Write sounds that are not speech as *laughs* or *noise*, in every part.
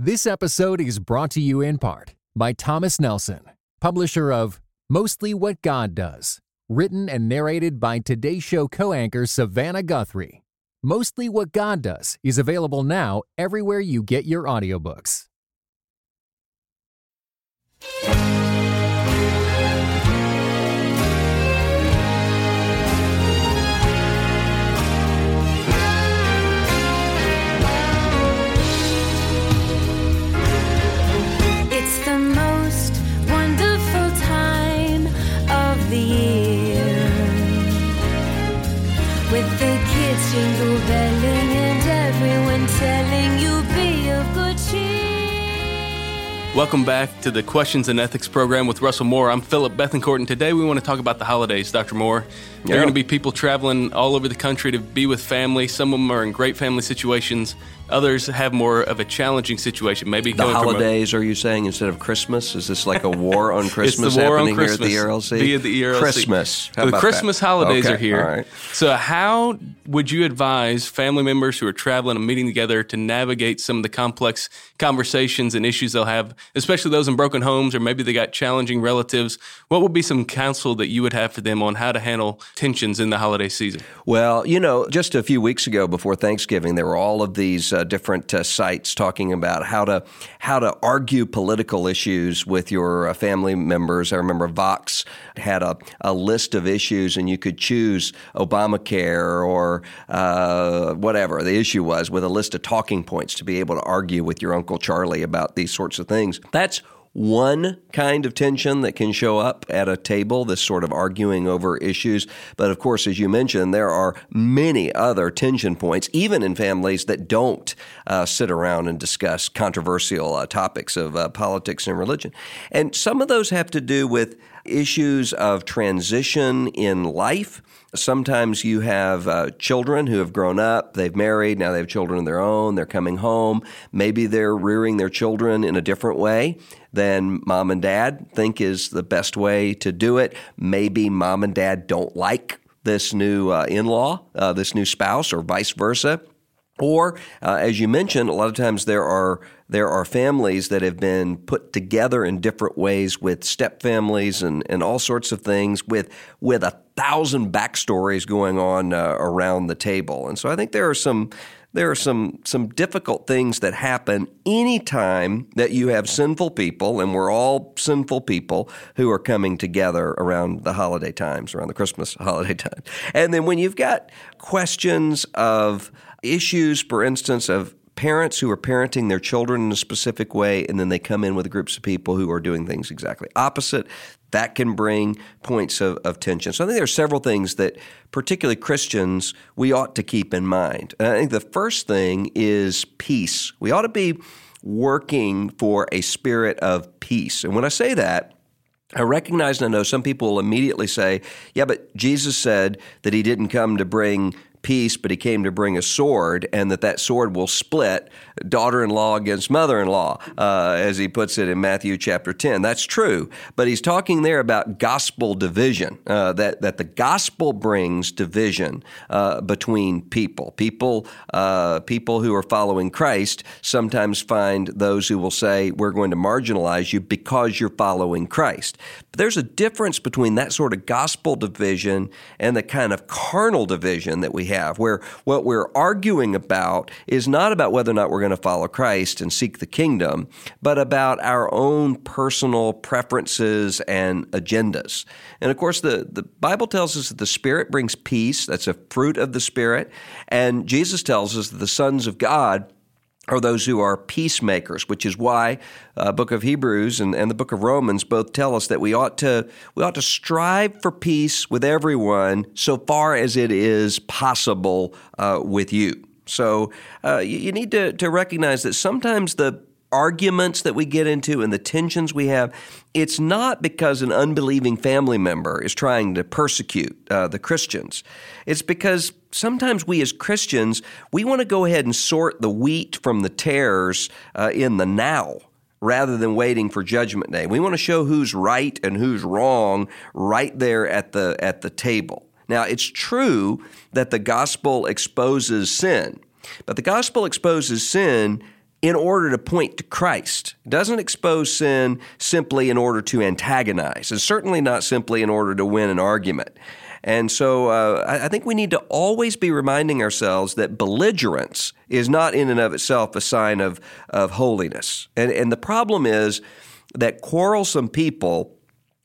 This episode is brought to you in part by Thomas Nelson, publisher of Mostly What God Does, written and narrated by Today Show co anchor Savannah Guthrie. Mostly What God Does is available now everywhere you get your audiobooks. Welcome back to the Questions and Ethics program with Russell Moore. I'm Phillip Bethancourt, and today we want to talk about the holidays, Dr. Moore. There are going to be people traveling all over the country to be with family. Some of them are in great family situations. Others have more of a challenging situation. Maybe The from a- holidays, are you saying, instead of Christmas? Is this like a war on Christmas *laughs* It's the war on happening Christmas here at the ERLC? Via the ERLC. Christmas. How the Christmas that? holidays Okay, are here. All right. So, how would you advise family members who are traveling and meeting together to navigate some of the complex conversations and issues they'll have, especially those in broken homes or maybe they got challenging relatives? What would be some counsel that you would have for them on how to handle tensions in the holiday season? Well, you know, just a few weeks ago before Thanksgiving, there were all of these uh, different uh, sites talking about how to how to argue political issues with your uh, family members. I remember Vox had a, a list of issues, and you could choose Obamacare or uh, whatever the issue was with a list of talking points to be able to argue with your Uncle Charlie about these sorts of things. That's one kind of tension that can show up at a table, this sort of arguing over issues. But of course, as you mentioned, there are many other tension points, even in families that don't uh, sit around and discuss controversial uh, topics of uh, politics and religion. And some of those have to do with issues of transition in life. Sometimes you have uh, children who have grown up, they've married, now they have children of their own, they're coming home. Maybe they're rearing their children in a different way than mom and dad think is the best way to do it. Maybe mom and dad don't like this new uh, in law, uh, this new spouse, or vice versa. Or, uh, as you mentioned, a lot of times there are there are families that have been put together in different ways with step families and, and all sorts of things with with a thousand backstories going on uh, around the table. And so I think there are some there are some some difficult things that happen anytime that you have sinful people, and we're all sinful people who are coming together around the holiday times, around the Christmas *laughs* holiday time. And then when you've got questions of issues, for instance, of parents who are parenting their children in a specific way, and then they come in with groups of people who are doing things exactly opposite. That can bring points of, of tension. So I think there are several things that, particularly Christians, we ought to keep in mind. And I think the first thing is peace. We ought to be working for a spirit of peace. And when I say that, I recognize and I know some people will immediately say, yeah, but Jesus said that he didn't come to bring peace, but he came to bring a sword, and that that sword will split daughter-in-law against mother-in-law, uh, as he puts it in Matthew chapter 10. That's true, but he's talking there about gospel division, uh, that, that the gospel brings division uh, between people. People, uh, people who are following Christ sometimes find those who will say, we're going to marginalize you because you're following Christ. But there's a difference between that sort of gospel division and the kind of carnal division that we have, where what we're arguing about is not about whether or not we're going to follow Christ and seek the kingdom, but about our own personal preferences and agendas. And of course, the, the Bible tells us that the Spirit brings peace. That's a fruit of the Spirit. And Jesus tells us that the sons of God are those who are peacemakers, which is why uh, book of Hebrews and, and the book of Romans both tell us that we ought to we ought to strive for peace with everyone so far as it is possible uh, with you. So uh, you, you need to, to recognize that sometimes the arguments that we get into and the tensions we have, it's not because an unbelieving family member is trying to persecute uh, the Christians. It's because sometimes we as Christians, we want to go ahead and sort the wheat from the tares uh, in the now rather than waiting for judgment day. We want to show who's right and who's wrong right there at the at the table. Now, it's true that the gospel exposes sin, but the gospel exposes sin in order to point to Christ. It doesn't expose sin simply in order to antagonize, and certainly not simply in order to win an argument. And so uh, I think we need to always be reminding ourselves that belligerence is not in and of itself a sign of, of holiness. And, and the problem is that quarrelsome people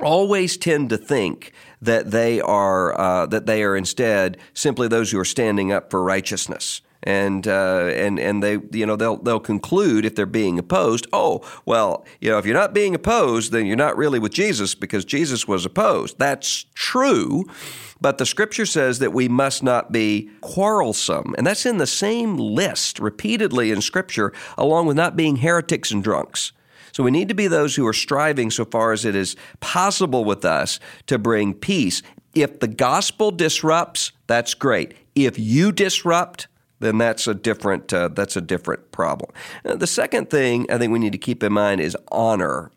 always tend to think that they are uh, that they are instead simply those who are standing up for righteousness and uh, and and they you know they'll they'll conclude if they're being opposed. Oh well, you know if you're not being opposed, then you're not really with Jesus because Jesus was opposed. That's true. But the scripture says that we must not be quarrelsome. And that's in the same list repeatedly in scripture, along with not being heretics and drunks. So we need to be those who are striving so far as it is possible with us to bring peace. If the gospel disrupts, that's great. If you disrupt, then that's a different uh, that's a different problem. Uh, the second thing I think we need to keep in mind is honor.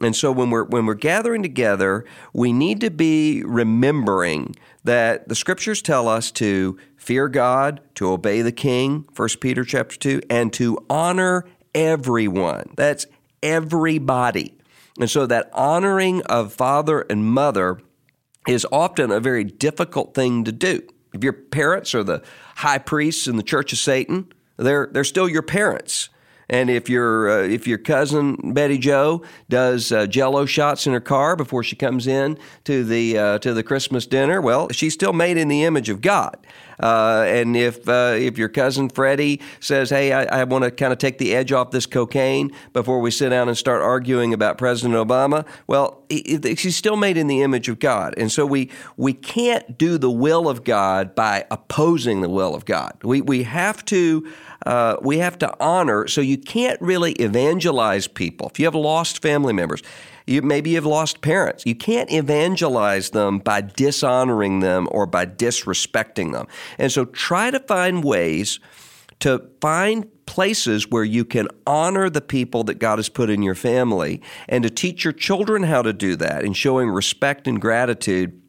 And so when we're when we're gathering together, we need to be remembering that the scriptures tell us to fear God, to obey the king, 1 Peter chapter 2, and to honor everyone. That's everybody. And so that honoring of father and mother is often a very difficult thing to do. If your parents are the high priests in the Church of Satan, they're, they're still your parents. And if your uh, if your cousin Betty Joe does uh, Jello shots in her car before she comes in to the uh, to the Christmas dinner, well, she's still made in the image of God. Uh, and if uh, if your cousin Freddie says, "Hey, I, I want to kind of take the edge off this cocaine before we sit down and start arguing about President Obama," well, she's still made in the image of God, and so we we can't do the will of God by opposing the will of God. We we have to. Uh, we have to honor. So you can't really evangelize people. If you have lost family members, you, maybe you've lost parents. You can't evangelize them by dishonoring them or by disrespecting them. And so try to find ways to find places where you can honor the people that God has put in your family and to teach your children how to do that in showing respect and gratitude.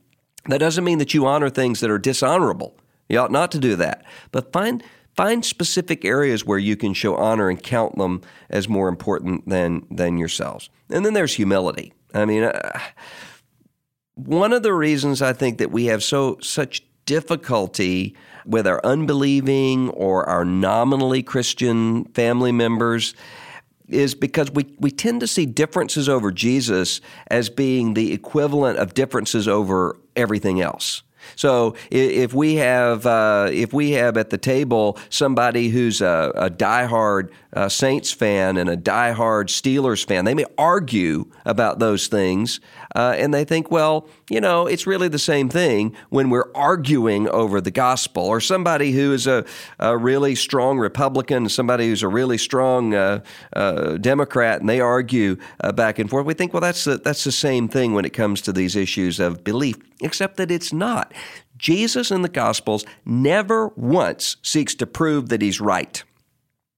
That doesn't mean that you honor things that are dishonorable. You ought not to do that. But find find specific areas where you can show honor and count them as more important than than yourselves. And then there's humility. I mean, uh, one of the reasons I think that we have so such difficulty with our unbelieving or our nominally Christian family members is because we, we tend to see differences over Jesus as being the equivalent of differences over everything else. So if we have uh, if we have at the table somebody who's a, a diehard uh, Saints fan and a diehard Steelers fan, they may argue about those things, uh, and they think, well, you know, it's really the same thing when we're arguing over the gospel. Or somebody who is a, a really strong Republican, somebody who's a really strong uh, uh, Democrat, and they argue uh, back and forth. We think, well, that's the, that's the same thing when it comes to these issues of belief, except that it's not. Jesus in the Gospels never once seeks to prove that he's right.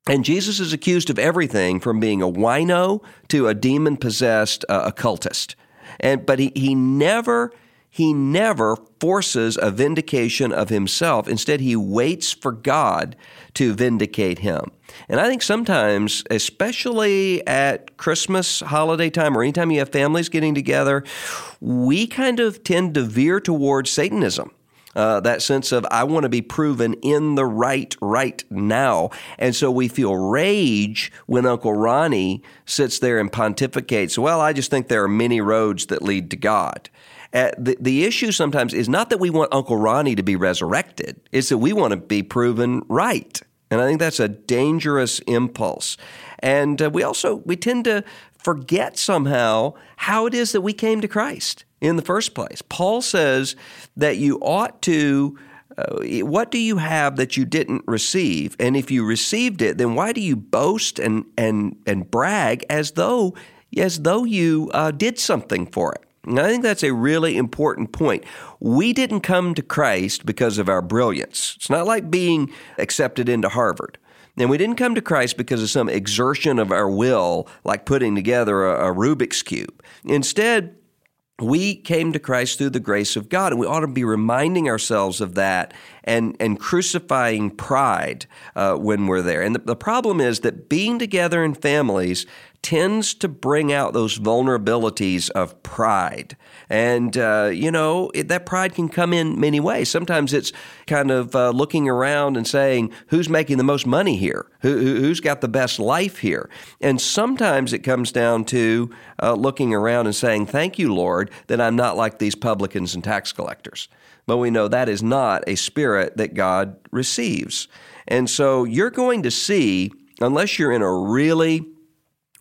And Jesus is accused of everything from being a wino to a demon possessed uh, occultist. And but he, he never he never forces a vindication of himself. Instead, he waits for God to vindicate him. And I think sometimes, especially at Christmas, holiday time, or anytime you have families getting together, we kind of tend to veer towards Satanism Uh, that sense of I want to be proven in the right right now. And so we feel rage when Uncle Ronnie sits there and pontificates, well, I just think there are many roads that lead to God. Uh, the, the issue sometimes is not that we want Uncle Ronnie to be resurrected, it's that we want to be proven right. And I think that's a dangerous impulse. And uh, we also we tend to forget somehow how it is that we came to Christ in the first place. Paul says that you ought to. Uh, what do you have that you didn't receive? And if you received it, then why do you boast and and and brag as though as though you uh, did something for it? And I think that's a really important point. We didn't come to Christ because of our brilliance. It's not like being accepted into Harvard. And we didn't come to Christ because of some exertion of our will, like putting together a, a Rubik's Cube. Instead, we came to Christ through the grace of God, and we ought to be reminding ourselves of that and, and crucifying pride uh, when we're there. And the, the problem is that being together in families tends to bring out those vulnerabilities of pride. And, uh, you know, it, that pride can come in many ways. Sometimes it's kind of uh, looking around and saying, who's making the most money here? Who, who's got the best life here? And sometimes it comes down to uh, looking around and saying, thank you, Lord, that I'm not like these publicans and tax collectors. But we know that is not a spirit that God receives. And so you're going to see, unless you're in a really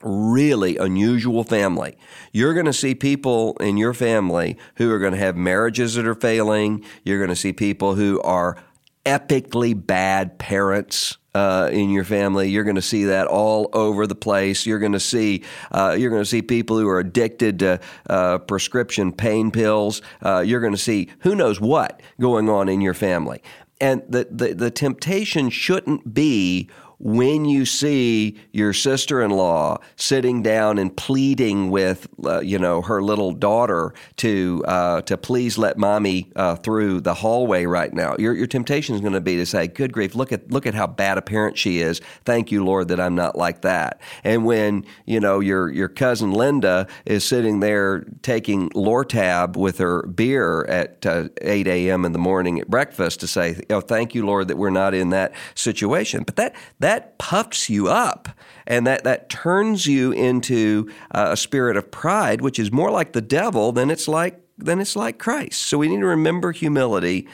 really unusual family. You're going to see people in your family who are going to have marriages that are failing. You're going to see people who are epically bad parents. Uh, in your family, you're going to see that all over the place. You're going to see uh, you're going to see people who are addicted to uh, prescription pain pills. Uh, you're going to see who knows what going on in your family, and the, the the temptation shouldn't be when you see your sister-in-law sitting down and pleading with, uh, you know, her little daughter to uh, to please let mommy uh, through the hallway right now, your your temptation is going to be to say, "Good grief, look at look at how bad a parent she is. Thank you, Lord, that I'm not like that." And when you know your your cousin Linda is sitting there taking Lortab with her beer at uh, 8 a.m. in the morning at breakfast to say, "Oh, thank you, Lord, that we're not in that situation." But that that that puffs you up and that, that turns you into uh, a spirit of pride, which is more like the devil than it's like than it's like Christ. So we need to remember humility.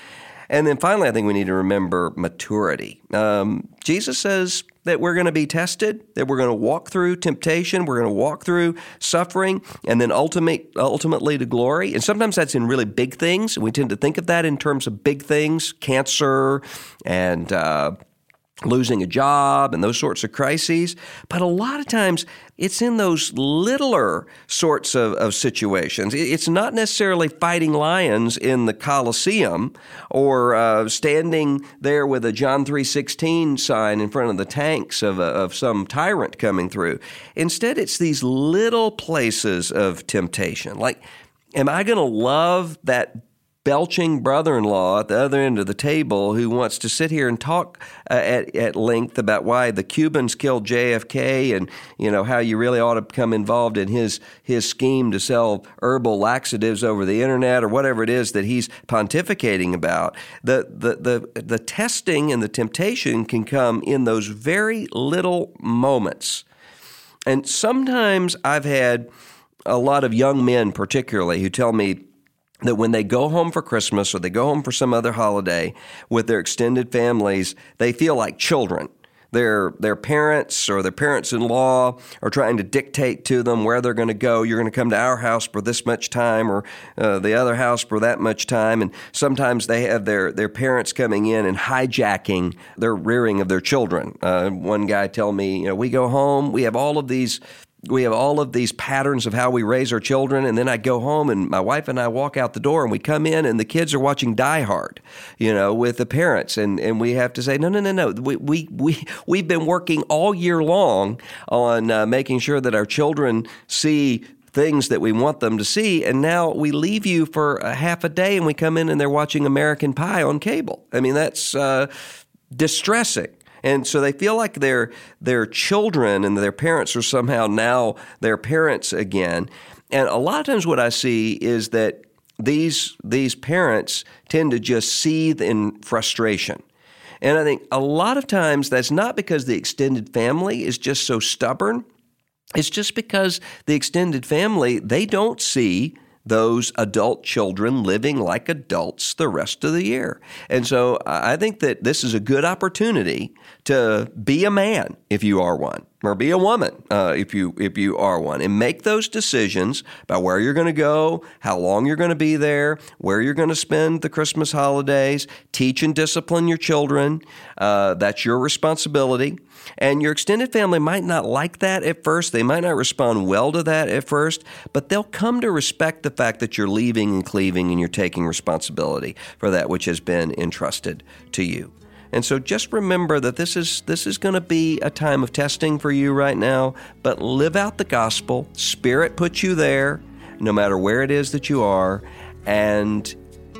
And then finally, I think we need to remember maturity. Um, Jesus says that we're going to be tested, that we're going to walk through temptation, we're going to walk through suffering, and then ultimate, ultimately to glory. And sometimes that's in really big things. We tend to think of that in terms of big things, cancer and uh, losing a job and those sorts of crises. But a lot of times it's in those littler sorts of, of situations. It's not necessarily fighting lions in the Colosseum or uh, standing there with a John 3.16 sign in front of the tanks of, a, of some tyrant coming through. Instead, it's these little places of temptation. Like, am I going to love that belching brother in law at the other end of the table who wants to sit here and talk uh, at, at length about why the Cubans killed JFK and you know how you really ought to become involved in his his scheme to sell herbal laxatives over the internet or whatever it is that he's pontificating about. The the the, the testing and the temptation can come in those very little moments. And sometimes I've had a lot of young men particularly who tell me that when they go home for Christmas or they go home for some other holiday with their extended families, they feel like children. Their, their parents or their parents in law are trying to dictate to them where they're going to go. You're going to come to our house for this much time or uh, the other house for that much time. And sometimes they have their, their parents coming in and hijacking their rearing of their children. Uh, one guy tell me, you know, we go home, we have all of these we have all of these patterns of how we raise our children and then i go home and my wife and i walk out the door and we come in and the kids are watching die hard you know with the parents. And, and we have to say no no no no. We, we, we, we've been working all year long on uh, making sure that our children see things that we want them to see. And now we leave you for a half a day and we come in and they're watching american pie on cable. I mean that's uh, distressing and so they feel like their their children and their parents are somehow now their parents again. And a lot of times what I see is that these these parents tend to just seethe in frustration. And I think a lot of times that's not because the extended family is just so stubborn. It's just because the extended family, they don't see those adult children living like adults the rest of the year. And so I think that this is a good opportunity to be a man if you are one, or be a woman uh, if you if you are one, and make those decisions about where you're going to go, how long you're going to be there, where you're going to spend the Christmas holidays. Teach and discipline your children. Uh, that's your responsibility. And your extended family might not like that at first. They might not respond well to that at first, but they'll come to respect the fact that you're leaving and cleaving and you're taking responsibility for that which has been entrusted to you. And so just remember that this is this is going to be a time of testing for you right now, but live out the gospel. Spirit puts you there no matter where it is that you are and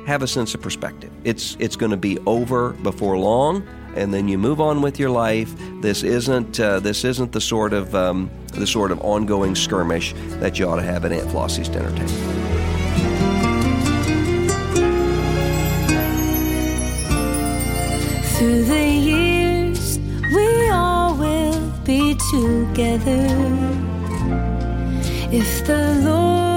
have a sense of perspective. It's it's going to be over before long and then you move on with your life. This isn't uh, this isn't the sort of um, the sort of ongoing skirmish that you ought to have at Aunt Flossie's dinner table. Together. If the Lord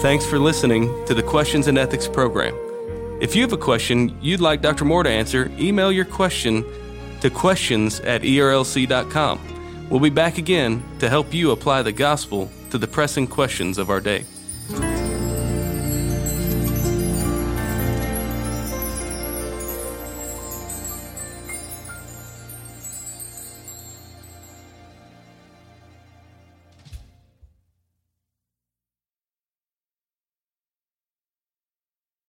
Thanks for listening to the Questions and Ethics program. If you have a question you'd like Dr. Moore to answer, email your question to questions at erlc.com. We'll be back again to help you apply the gospel to the pressing questions of our day.